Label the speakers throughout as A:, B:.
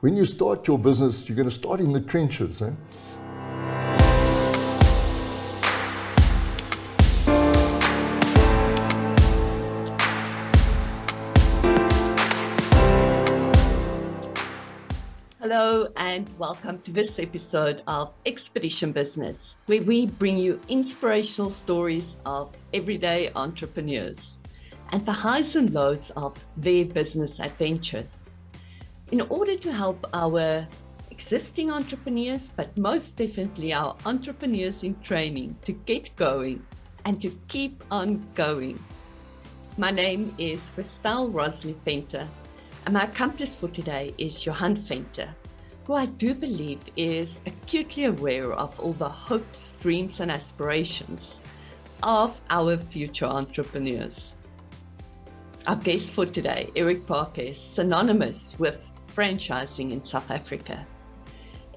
A: when you start your business, you're going to start in the trenches. Eh?
B: Hello, and welcome to this episode of Expedition Business, where we bring you inspirational stories of everyday entrepreneurs and the highs and lows of their business adventures. In order to help our existing entrepreneurs, but most definitely our entrepreneurs in training to get going and to keep on going. My name is Christelle Rosley Fenter and my accomplice for today is Johan Venter, who I do believe is acutely aware of all the hopes, dreams, and aspirations of our future entrepreneurs. Our guest for today, Eric Parker, is synonymous with franchising in South Africa.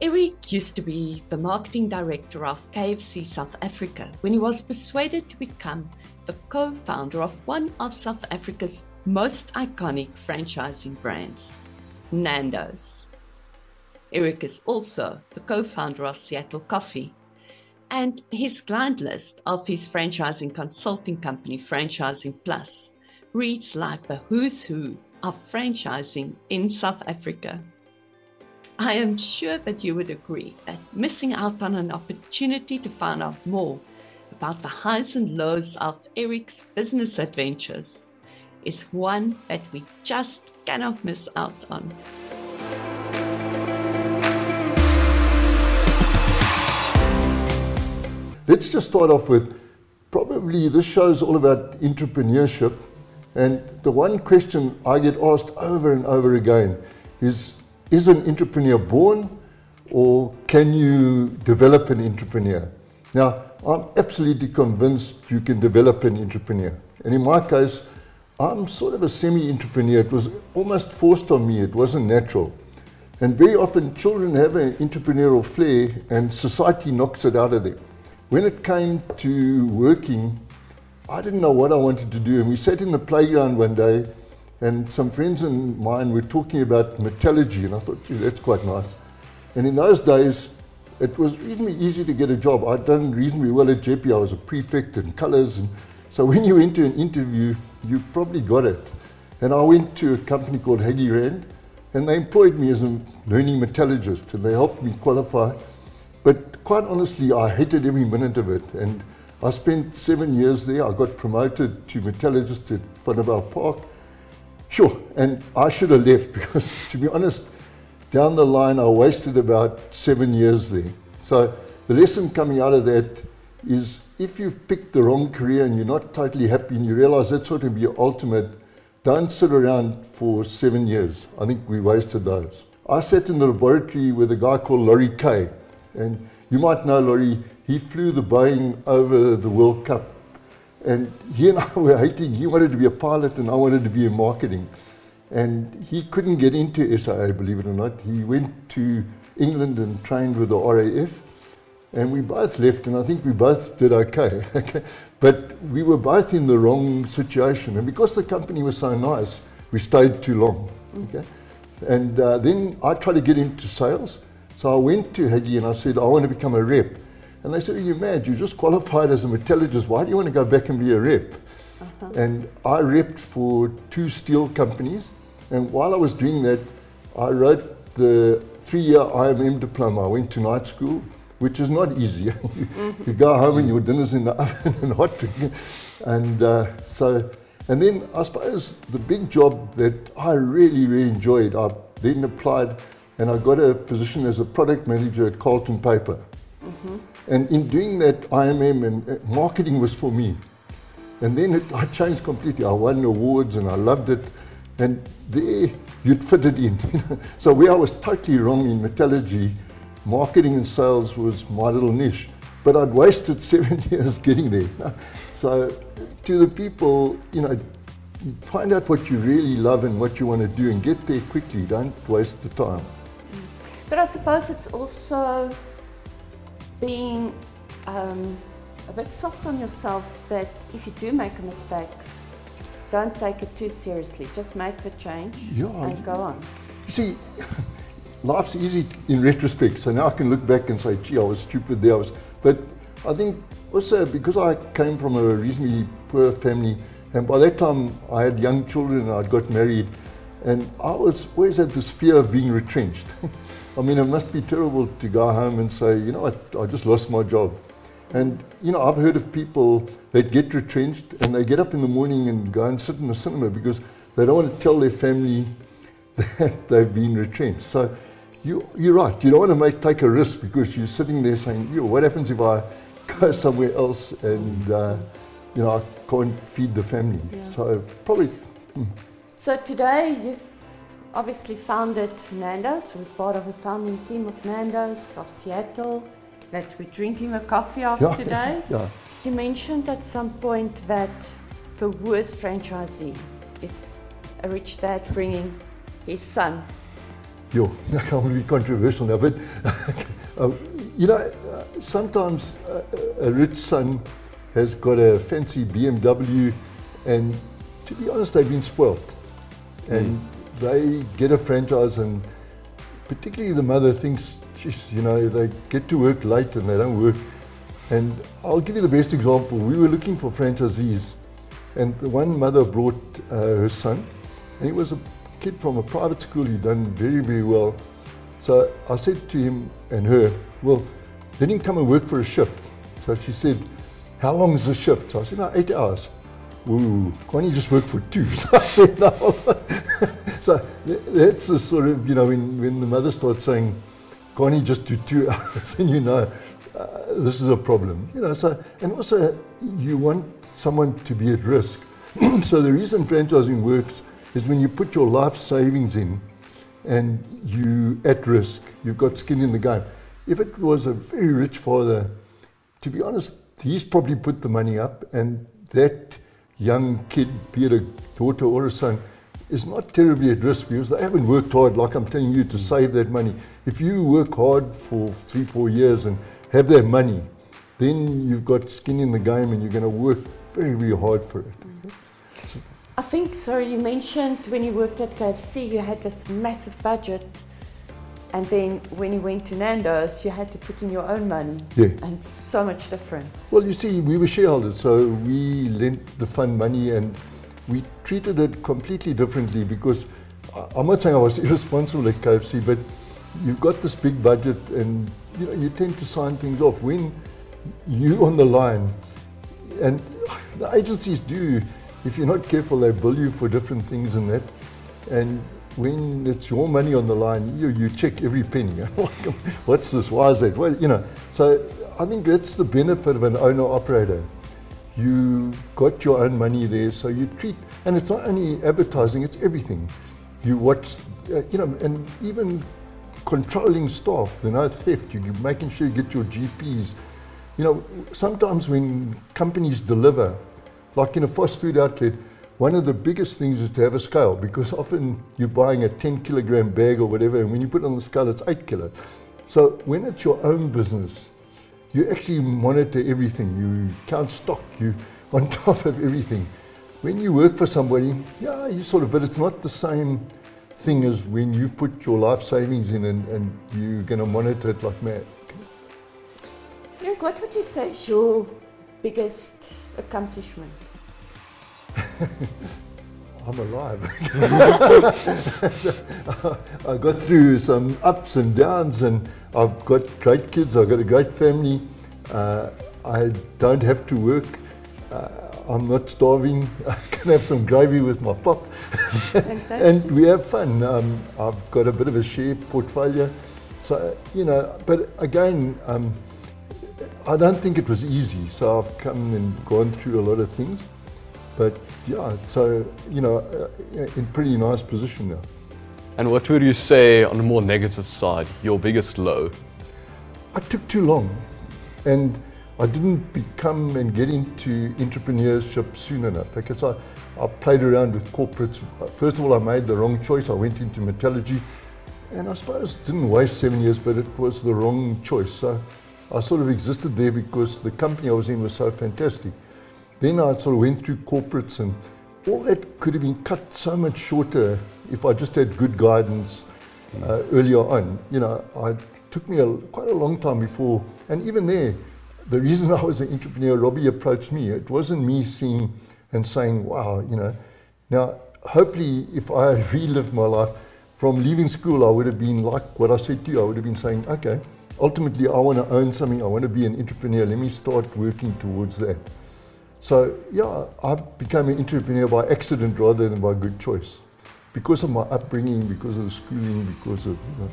B: Eric used to be the marketing director of KFC South Africa when he was persuaded to become the co founder of one of South Africa's most iconic franchising brands, Nando's. Eric is also the co founder of Seattle Coffee, and his client list of his franchising consulting company, Franchising Plus, reads like the who's who of franchising in South Africa. I am sure that you would agree that missing out on an opportunity to find out more about the highs and lows of Eric's business adventures is one that we just cannot miss out on.
A: Let's just start off with probably this show is all about entrepreneurship. And the one question I get asked over and over again is Is an entrepreneur born or can you develop an entrepreneur? Now, I'm absolutely convinced you can develop an entrepreneur. And in my case, I'm sort of a semi entrepreneur. It was almost forced on me, it wasn't natural. And very often, children have an entrepreneurial flair, and society knocks it out of them. When it came to working, I didn't know what I wanted to do. And we sat in the playground one day, and some friends of mine were talking about metallurgy, and I thought, gee, that's quite nice. And in those days, it was reasonably easy to get a job. I'd done reasonably well at JP. I was a prefect in colours. And so when you went to an interview, you probably got it. And I went to a company called Haggie Rand, and they employed me as a learning metallurgist, and they helped me qualify. But quite honestly, I hated every minute of it. And I spent seven years there. I got promoted to metallurgist at Vanderbijlpark. Sure, and I should have left because, to be honest, down the line, I wasted about seven years there. So the lesson coming out of that is if you've picked the wrong career and you're not totally happy and you realize that's sort of your ultimate, don't sit around for seven years. I think we wasted those. I sat in the laboratory with a guy called Laurie Kay, and you might know Laurie, he flew the Boeing over the World Cup. And he and I were hating. He wanted to be a pilot and I wanted to be in marketing. And he couldn't get into SIA, believe it or not. He went to England and trained with the RAF and we both left, and I think we both did okay. but we were both in the wrong situation, and because the company was so nice, we stayed too long. Okay, and uh, then I tried to get into sales, so I went to Haggie and I said I want to become a rep, and they said, "Are you mad? You just qualified as a metallurgist. Why do you want to go back and be a rep?" Uh-huh. And I repped for two steel companies, and while I was doing that, I wrote the three-year IMM diploma. I went to night school which is not easy. mm-hmm. you go home and your dinner's in the oven and hot. And uh, so, and then I suppose the big job that I really, really enjoyed, I then applied and I got a position as a product manager at Carlton Paper. Mm-hmm. And in doing that, IMM and uh, marketing was for me. And then it, I changed completely. I won awards and I loved it. And there you'd fit it in. so where I was totally wrong in metallurgy, marketing and sales was my little niche. But I'd wasted seven years getting there. So to the people, you know, find out what you really love and what you want to do and get there quickly. Don't waste the time.
B: But I suppose it's also being um, a bit soft on yourself that if you do make a mistake, don't take it too seriously. Just make the change yeah, and go on.
A: You see, life's easy in retrospect. So now I can look back and say, gee, I was stupid there. I was, but I think also because I came from a reasonably poor family, and by that time I had young children and I'd got married, and I was always had this fear of being retrenched. I mean, it must be terrible to go home and say, you know what, I just lost my job. And, you know, I've heard of people that get retrenched and they get up in the morning and go and sit in the cinema because they don't want to tell their family that they've been retrenched. So you, you're right. You don't want to make, take a risk because you're sitting there saying, Yo, what happens if I go somewhere else and, uh, you know, I can't feed the family.
C: Yeah.
A: So probably, hmm.
C: So today you've obviously founded Nando's. We're part of the founding team of Nando's of Seattle that we're drinking a coffee after
A: Yeah.
C: today.
A: yeah.
C: You mentioned at some point that the worst franchisee is a rich dad bringing his son.
A: Yo, I'm going to be controversial now, but uh, you know, uh, sometimes uh, a rich son has got a fancy BMW, and to be honest, they've been spoilt, and they get a franchise, and particularly the mother thinks, geez, you know, they get to work late and they don't work. And I'll give you the best example. We were looking for franchisees, and the one mother brought uh, her son, and he was a kid from a private school. He'd done very, very well. So I said to him and her, well, let him come and work for a shift. So she said, how long is the shift? So I said, no, eight hours. Ooh, can't you just work for two? So I said, no. so that's the sort of, you know, when, when the mother starts saying, can't you just do two hours? then you know, uh, this is a problem. You know, so, and also you want someone to be at risk. so the reason franchising works is when you put your life savings in and you at risk, you've got skin in the game. If it was a very rich father, to be honest, he's probably put the money up and that young kid, be it a daughter or a son, is not terribly at risk because they haven't worked hard, like I'm telling you, to mm. save that money. If you work hard for three, four years and have that money, then you've got skin in the game and you're going to work very, very hard for it. Mm-hmm.
C: I think, sorry, you mentioned when you worked at KFC, you had this massive budget. And then when you went to Nando's, you had to put in your own money.
A: Yeah.
C: And so much different.
A: Well, you see, we were shareholders, so we lent the fund money and we treated it completely differently because I- I'm not saying I was irresponsible at KFC, but you've got this big budget and you know you tend to sign things off when you on the line, and the agencies do. If you're not careful, they bill you for different things and that, and when it's your money on the line, you, you check every penny. What's this? Why is that? Well, you know. So I think that's the benefit of an owner operator. You got your own money there, so you treat, and it's not only advertising; it's everything. You watch, uh, you know, and even controlling staff. You know, theft. You're making sure you get your GPs. You know, sometimes when companies deliver, like in a fast food outlet, one of the biggest things is to have a scale because often you're buying a 10 kilogram bag or whatever, and when you put it on the scale, it's 8 kilo. So when it's your own business, you actually monitor everything. You count stock. You on top of everything. When you work for somebody, yeah, you sort of, but it's not the same thing as when you put your life savings in and, and you're going to monitor it like mad.
C: Eric, what would you say is your biggest accomplishment?
A: I'm alive. I got through some ups and downs, and I've got great kids. I've got a great family. Uh, I don't have to work. Uh, I'm not starving. I can have some gravy with my pop, and we have fun. Um, I've got a bit of a share portfolio, so you know. But again, um, I don't think it was easy. So I've come and gone through a lot of things. But yeah, so you know, uh, in pretty nice position now.
D: And what would you say on the more negative side, your biggest low?
A: I took too long, and I didn't become and get into entrepreneurship soon enough because I, I played around with corporates. First of all, I made the wrong choice. I went into metallurgy, and I suppose didn't waste seven years, but it was the wrong choice. So I sort of existed there because the company I was in was so fantastic. Then I sort of went through corporates, and all that could have been cut so much shorter if I just had good guidance uh, earlier on. You know, I took me a, quite a long time before, and even there, the reason I was an entrepreneur, Robbie approached me. It wasn't me seeing and saying, "Wow," you know. Now, hopefully, if I relived my life from leaving school, I would have been like what I said to you. I would have been saying, "Okay." Ultimately, I want to own something. I want to be an entrepreneur. Let me start working towards that. So, yeah, I became an entrepreneur by accident rather than by good choice. Because of my upbringing, because of the schooling, because of, you know.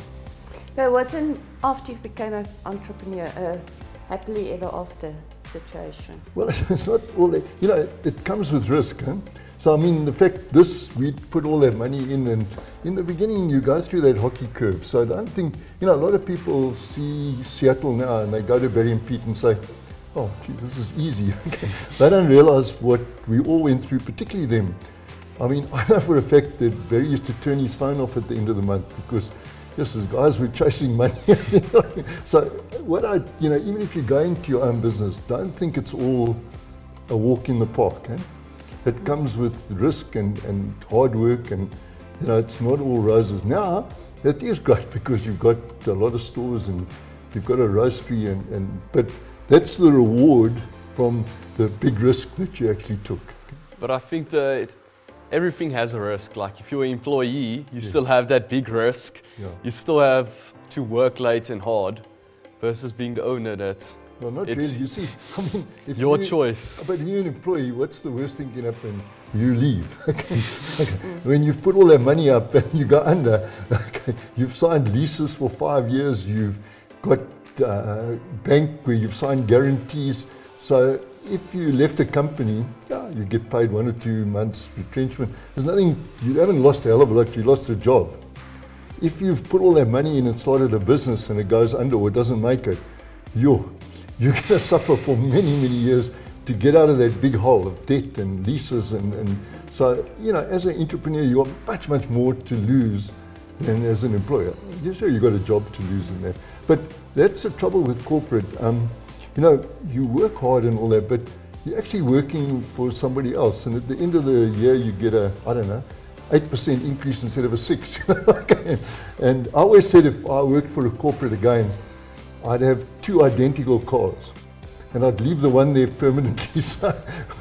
C: But it wasn't after you became an entrepreneur a happily ever after situation.
A: Well, it's not all that, you know, it comes with risk. Huh? So, I mean, the fact this, we put all that money in, and in the beginning, you go through that hockey curve. So, I don't think, you know, a lot of people see Seattle now and they go to Barry and Pete and say, oh, gee, this is easy. they don't realize what we all went through, particularly them. I mean, I know for a fact that Barry used to turn his phone off at the end of the month because yes, his guys were chasing money. so what I, you know, even if you go into your own business, don't think it's all a walk in the park. Eh? It comes with risk and, and hard work and, you know, it's not all roses. Now, it is great because you've got a lot of stores and you've got a roastery and, and but that's the reward from the big risk that you actually took.
D: But I think that it, everything has a risk. Like if you're an employee, you yeah. still have that big risk. Yeah. You still have to work late and hard versus being the owner that
A: no, not really. You see, I mean,
D: your you, choice.
A: But if you're an employee. What's the worst thing can happen? You leave. okay. okay. When you've put all that money up and you go under, okay, you've signed leases for five years. You've got uh, bank where you've signed guarantees. So if you left a company, yeah, you get paid one or two months retrenchment. There's nothing. You haven't lost a hell of a lot. You lost a job. If you've put all that money in and started a business and it goes under or doesn't make it, you're you're going to suffer for many, many years to get out of that big hole of debt and leases. And, and so, you know, as an entrepreneur, you've got much, much more to lose than as an employer. Yes, sure, you've got a job to lose in that. But that's the trouble with corporate. Um, you know, you work hard and all that, but you're actually working for somebody else. And at the end of the year, you get a, I don't know, 8% increase instead of a 6 And I always said if I worked for a corporate again, I'd have two identical cars. And I'd leave the one there permanently. So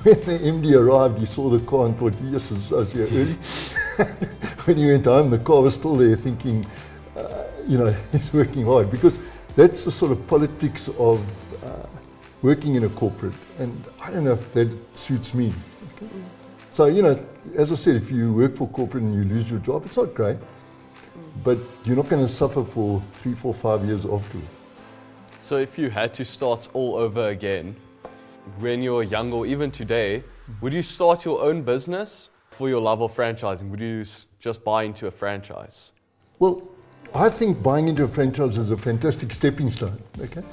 A: when the MD arrived, he saw the car and thought, yes, I was here early. when he went home, the car was still there thinking, uh, you know, he's working hard. Because that's the sort of politics of uh, working in a corporate. And I don't know if that suits me. So, you know, as I said, if you work for corporate and you lose your job, it's not great. But you're not going to suffer for three, four, five years afterwards.
D: So if you had to start all over again, when you were young or even today, would you start your own business for your love of franchising? Would you just buy into a franchise?
A: Well, I think buying into a franchise is a fantastic stepping stone. Okay,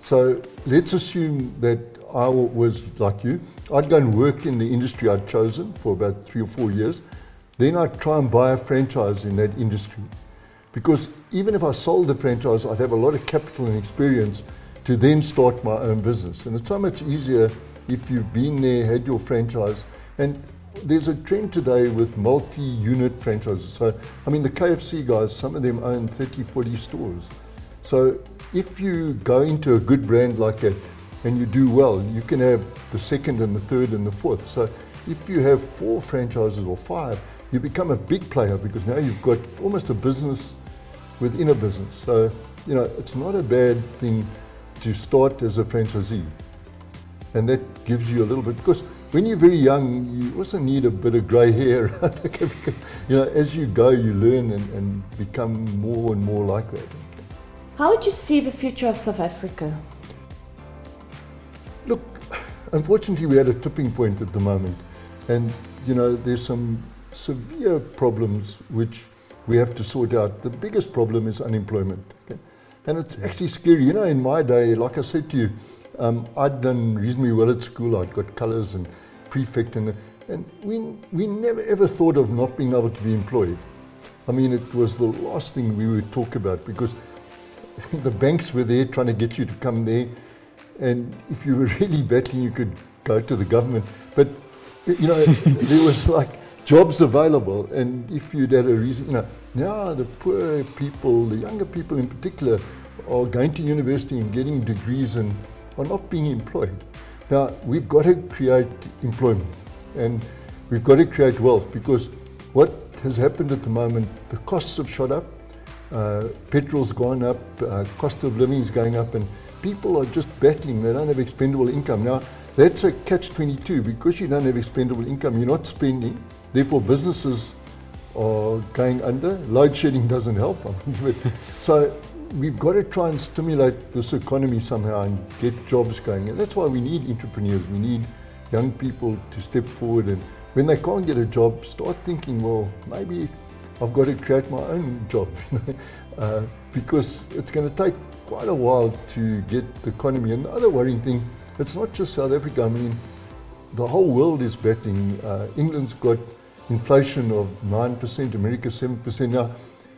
A: so let's assume that I was like you. I'd go and work in the industry I'd chosen for about three or four years. Then I'd try and buy a franchise in that industry. Because even if I sold the franchise, I'd have a lot of capital and experience to then start my own business. And it's so much easier if you've been there, had your franchise. And there's a trend today with multi unit franchises. So, I mean, the KFC guys, some of them own 30, 40 stores. So, if you go into a good brand like that and you do well, you can have the second and the third and the fourth. So, if you have four franchises or five, you become a big player because now you've got almost a business within a business. So, you know, it's not a bad thing to start as a franchisee. And that gives you a little bit, because when you're very young, you also need a bit of grey hair. you know, as you go, you learn and, and become more and more like that.
C: How would you see the future of South Africa?
A: Look, unfortunately, we had a tipping point at the moment. And, you know, there's some severe problems which we have to sort out. The biggest problem is unemployment. Okay? And it's actually scary. You know, in my day, like I said to you, um, I'd done reasonably well at school. I'd got colours and prefect, and, and we, we never ever thought of not being able to be employed. I mean, it was the last thing we would talk about because the banks were there trying to get you to come there. And if you were really battling, you could go to the government. But, you know, there was like jobs available. And if you'd had a reason, you know, now the poor people, the younger people in particular, are going to university and getting degrees and are not being employed. Now, we've got to create employment and we've got to create wealth because what has happened at the moment, the costs have shot up, uh, petrol's gone up, uh, cost of living is going up, and people are just battling. They don't have expendable income. Now, that's a catch 22 because you don't have expendable income, you're not spending, therefore, businesses are going under. Load shedding doesn't help. so, we've got to try and stimulate this economy somehow and get jobs going. And that's why we need entrepreneurs. We need young people to step forward and when they can't get a job, start thinking, well, maybe I've got to create my own job. uh, because it's going to take quite a while to get the economy. And the other worrying thing, it's not just South Africa. I mean, the whole world is battling. Uh, England's got inflation of 9%, America 7%. Now,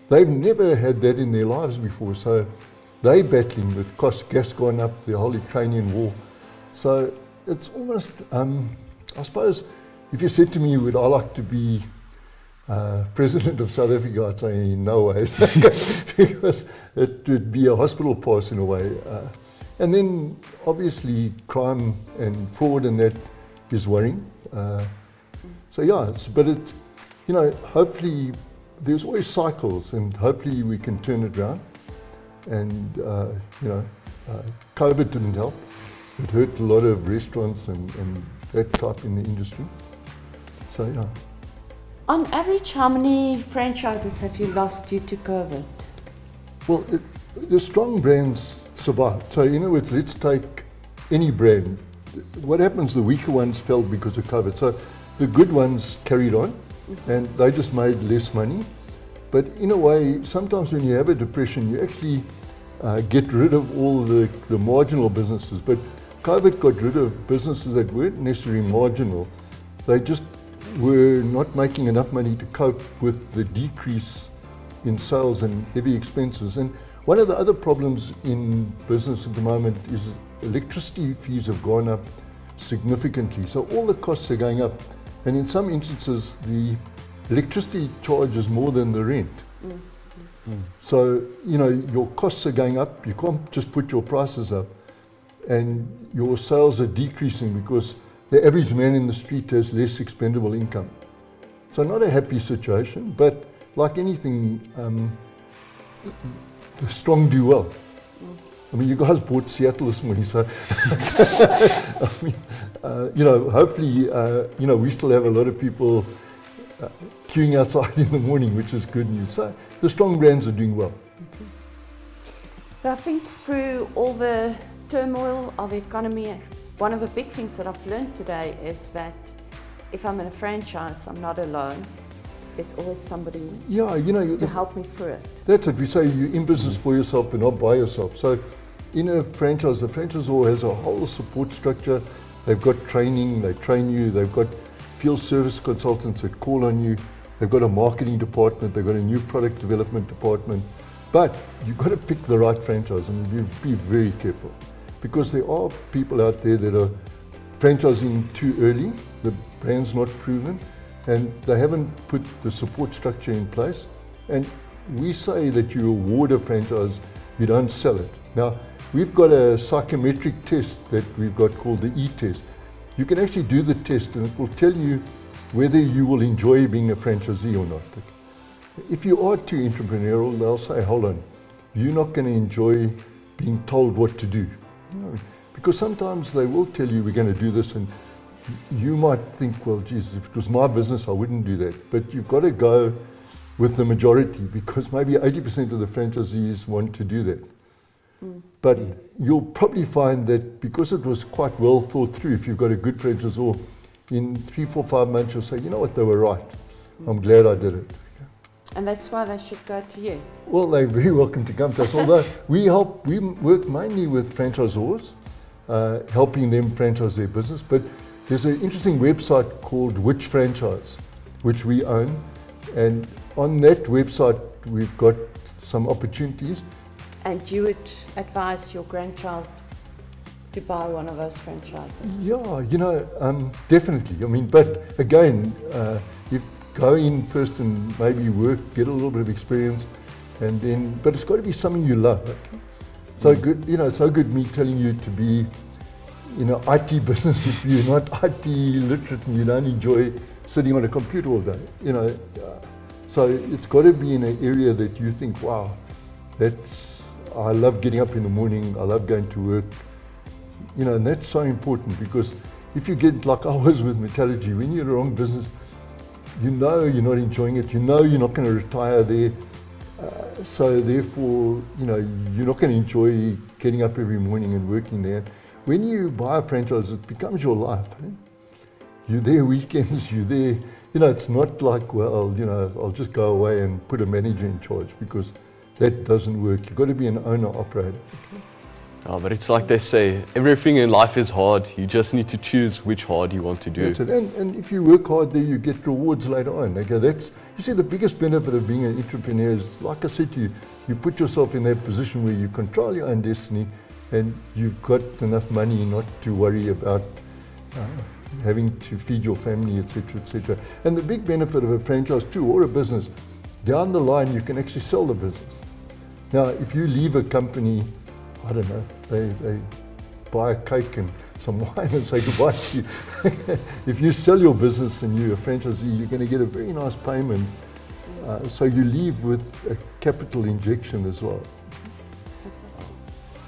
A: they've never had that in their lives before. So they're battling with cost, gas going up, the whole Ukrainian war. So it's almost, um, I suppose, if you said to me, would I like to be uh, president of South Africa, I'd say no way, because it would be a hospital pass in a way. Uh, and then obviously crime and fraud and that is worrying. Uh, so yeah, but it, you know, hopefully there's always cycles, and hopefully we can turn it around. And uh, you know, uh, COVID didn't help. It hurt a lot of restaurants and, and that type in the industry. So yeah.
C: On average, how many franchises have you lost due to COVID?
A: Well, it, the strong brands survive. So, in other words, let's take any brand. What happens, the weaker ones fell because of COVID. So, the good ones carried on. And they just made less money. But in a way, sometimes when you have a depression, you actually uh, get rid of all the, the marginal businesses. But COVID got rid of businesses that weren't necessarily marginal. They just were not making enough money to cope with the decrease in sales and heavy expenses. And one of the other problems in business at the moment is electricity fees have gone up significantly. So all the costs are going up. And in some instances, the electricity charge is more than the rent. Mm. Mm. So, you know, your costs are going up. You can't just put your prices up. And your sales are decreasing because the average man in the street has less expendable income. So, not a happy situation, but like anything, um, the strong do well. I mean, you guys bought Seattle this morning, so I mean, uh, you know, hopefully, uh, you know, we still have a lot of people uh, queuing outside in the morning, which is good news. So the strong brands are doing well.
C: I think through all the turmoil of the economy one of the big things that I've learned today is that if I'm in a franchise, I'm not alone. There's always somebody
A: yeah, you know,
C: to help me through it.
A: That's it. We say you're in business for yourself but not by yourself. So in a franchise, the franchisor has a whole support structure. They've got training, they train you, they've got field service consultants that call on you, they've got a marketing department, they've got a new product development department. But you've got to pick the right franchise and you be very careful because there are people out there that are franchising too early, the brand's not proven, and they haven't put the support structure in place. And we say that you award a franchise, you don't sell it. Now, we've got a psychometric test that we've got called the E-test. You can actually do the test and it will tell you whether you will enjoy being a franchisee or not. If you are too entrepreneurial, they'll say, hold on, you're not going to enjoy being told what to do. No, because sometimes they will tell you we're going to do this, and you might think, well, Jesus, if it was my business, I wouldn't do that. But you've got to go with the majority because maybe 80% of the franchisees want to do that. Mm. But you'll probably find that because it was quite well thought through, if you've got a good franchisor, in three, four, five months you'll say, you know what, they were right. Mm. I'm glad I did it.
C: And that's why they should go to you.
A: Well, they're very welcome to come to us. Although we help, we work mainly with franchisors, uh, helping them franchise their business. But there's an interesting website called Which Franchise, which we own, and on that website we've got some opportunities.
C: And you would advise your grandchild to buy one of those franchises?
A: Yeah, you know, um, definitely. I mean, but again, uh, if go in first and maybe work, get a little bit of experience, and then, but it's got to be something you love. Okay? So good, you know, it's so good me telling you to be, you know, IT business if you're not IT literate and you don't enjoy sitting on a computer all day, you know. So it's got to be in an area that you think, wow, that's, I love getting up in the morning, I love going to work, you know, and that's so important because if you get like I was with metallurgy, when you're in the wrong business, you know you're not enjoying it, you know you're not going to retire there. Uh, so therefore, you know, you're not going to enjoy getting up every morning and working there. When you buy a franchise, it becomes your life. Eh? You're there weekends, you're there. You know, it's not like, well, you know, I'll just go away and put a manager in charge because that doesn't work. You've got to be an owner operator. Okay?
D: Oh, but it's like they say, everything in life is hard. You just need to choose which hard you want to do.
A: That's it. And, and if you work hard there, you get rewards later on. Okay, that's you see the biggest benefit of being an entrepreneur is, like I said to you, you put yourself in that position where you control your own destiny, and you've got enough money not to worry about. Uh, having to feed your family, etc., etc. And the big benefit of a franchise too, or a business, down the line you can actually sell the business. Now, if you leave a company I don't know, they, they buy a cake and some wine and say goodbye to you. if you sell your business and you're a franchisee, you're going to get a very nice payment. Uh, so you leave with a capital injection as well.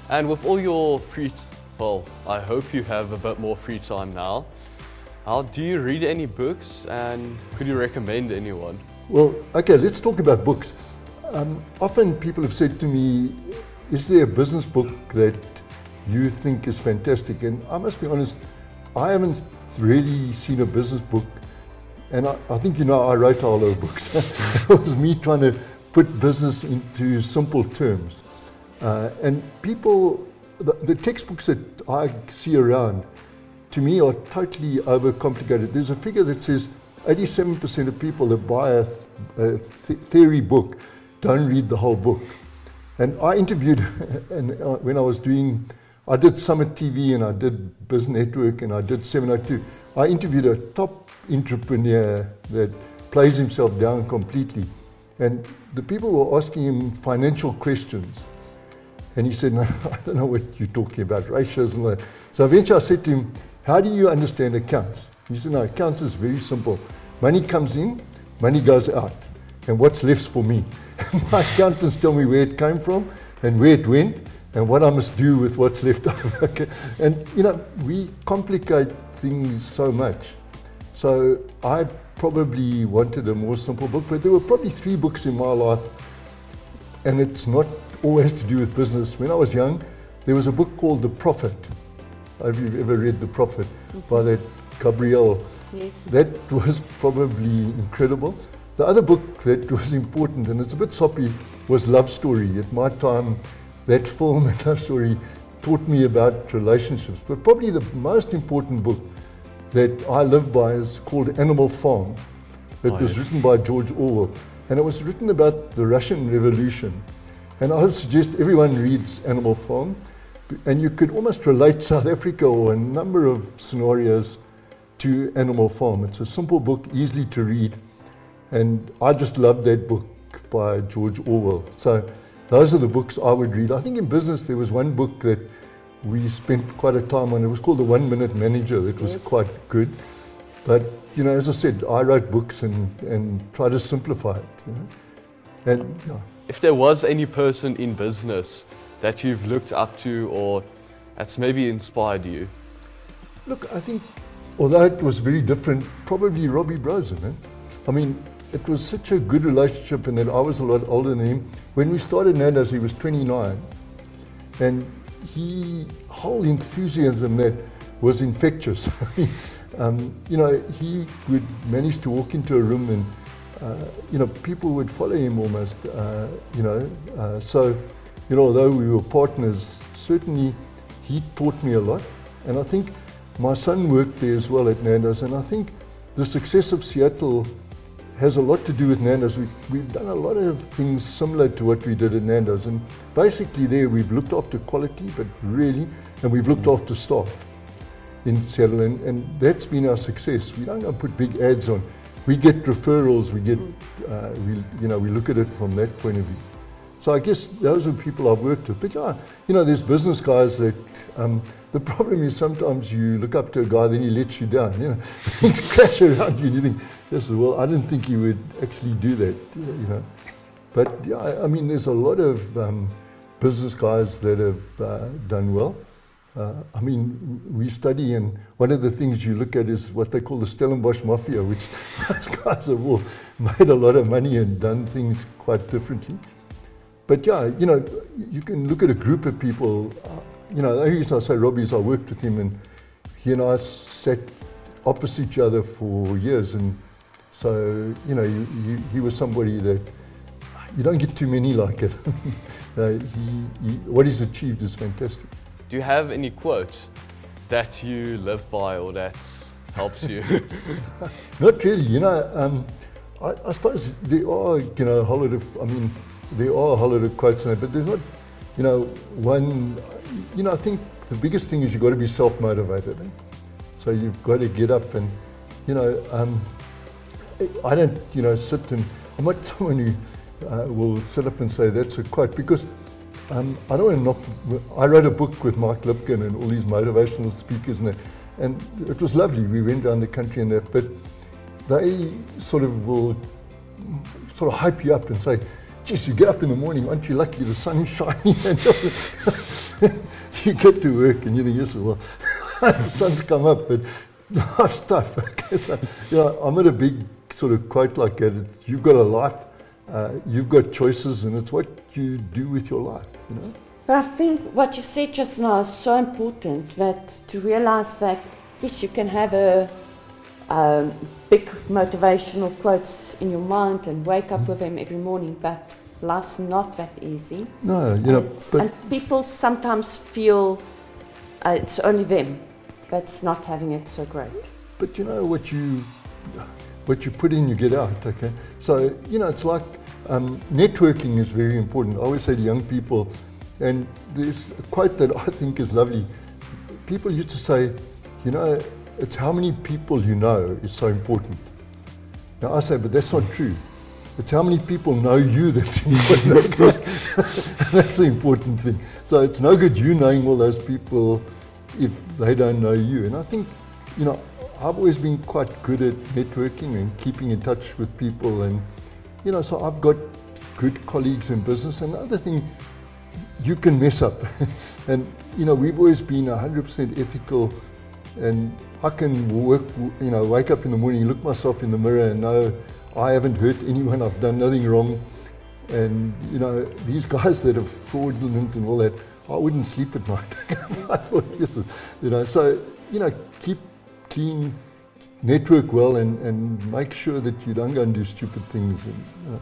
D: And with all your free, well, I hope you have a bit more free time now. How do you read any books and could you recommend anyone?
A: Well, okay, let's talk about books. Um, often people have said to me, is there a business book that you think is fantastic? And I must be honest, I haven't really seen a business book. And I, I think you know I wrote all those books. it was me trying to put business into simple terms. Uh, and people, the, the textbooks that I see around, to me are totally overcomplicated. There's a figure that says 87% of people that buy a, th- a th- theory book don't read the whole book. And I interviewed, and uh, when I was doing, I did Summit TV and I did Biz Network and I did 702. I interviewed a top entrepreneur that plays himself down completely. And the people were asking him financial questions. And he said, no, I don't know what you're talking about, ratios and all that. So eventually I said to him, how do you understand accounts? You said, no, accounts is very simple. Money comes in, money goes out. And what's left for me? my accountants tell me where it came from and where it went and what I must do with what's left over. okay. And you know, we complicate things so much. So I probably wanted a more simple book, but there were probably three books in my life, and it's not always to do with business. When I was young, there was a book called The Prophet. Have you ever read The Prophet mm-hmm. by that Gabriel?
C: Yes.
A: That was probably incredible. The other book that was important, and it's a bit soppy, was Love Story. At my time, that film and Love Story taught me about relationships. But probably the most important book that I live by is called Animal Farm. It oh, was yes. written by George Orwell. And it was written about the Russian Revolution. And I would suggest everyone reads Animal Farm. And you could almost relate South Africa or a number of scenarios to Animal Farm. It's a simple book, easily to read. And I just loved that book by George Orwell. So those are the books I would read. I think in business there was one book that we spent quite a time on. It was called The One Minute Manager. It was yes. quite good. But, you know, as I said, I wrote books and, and try to simplify it. You know? And, yeah.
D: If there was any person in business that you've looked up to or that's maybe inspired you?
A: Look, I think, although it was very different, probably Robbie Brozin. Eh? I mean, it was such a good relationship and that I was a lot older than him. When we started Nando's, he was 29. And he, whole enthusiasm that was infectious. um, you know, he would manage to walk into a room and, uh, you know, people would follow him almost, uh, you know. Uh, so, you know, although we were partners, certainly he taught me a lot. And I think my son worked there as well at Nando's. And I think the success of Seattle has a lot to do with Nando's. We, we've done a lot of things similar to what we did at Nando's. And basically, there we've looked after quality, but really, and we've looked after staff in Seattle. And, and that's been our success. We don't go put big ads on. we get referrals, we get, uh, we, you know, we look at it from that point of view. So I guess those are people I've worked with. But yeah, you know, there's business guys that, um, the problem is sometimes you look up to a guy, then he lets you down, you know, things crash around you and you think, yes, well, I didn't think he would actually do that, you know. But yeah, I- I mean, there's a lot of um, business guys that have uh, done well. Uh, I mean, we study, and one of the things you look at is what they call the Stellenbosch Mafia, which those guys have all made a lot of money and done things quite differently. But yeah, you know, you can look at a group of people. Uh, you know, the only reason I say Robbie is I worked with him, and he and I sat opposite each other for years, and so you know, you, you, he was somebody that you don't get too many like it. uh, he, he, what he's achieved is fantastic.
D: Do you have any quotes that you live by or that helps you?
A: Not really, you know. Um, I, I suppose there are, you know, holiday. I mean, there are holiday quotes, in it, but there's not, you know, one. You know, I think the biggest thing is you've got to be self-motivated. Eh? So you've got to get up and, you know, um, I don't, you know, sit and I'm not someone who uh, will sit up and say that's a quote because um, I don't want to knock. I wrote a book with Mike Lipkin and all these motivational speakers and that, and it was lovely. We went around the country and that, but they sort of will sort of hype you up and say, geez, you get up in the morning, aren't you lucky the sun's shining? You get to work and you think, yes, well, the sun's come up, but life's tough. Okay, so, you know, I'm at a big sort of quote like that. It's, you've got a life, uh, you've got choices, and it's what you do with your life, you know?
C: But I think what you said just now is so important that to realize that yes, you can have a um, big motivational quotes in your mind and wake up with them every morning, but life's not that easy.
A: No, you know,
C: and, and people sometimes feel uh, it's only them that's not having it so great.
A: But you know what you what you put in, you get out. Okay, so you know it's like um, networking is very important. I always say to young people, and there's a quote that I think is lovely. People used to say, you know, it's how many people you know is so important. Now I say, but that's not true. It's how many people know you that's important. that's the important thing. So it's no good you knowing all those people if they don't know you. And I think, you know, I've always been quite good at networking and keeping in touch with people. And, you know, so I've got good colleagues in business. And the other thing, you can mess up. and, you know, we've always been 100% ethical. And I can work, you know, wake up in the morning, look myself in the mirror and know I haven't hurt anyone, I've done nothing wrong. And, you know, these guys that are fraudulent and all that, I wouldn't sleep at night. I thought, yes, you know, so, you know, keep clean, network well, and, and make sure that you don't go and do stupid things. And, you know.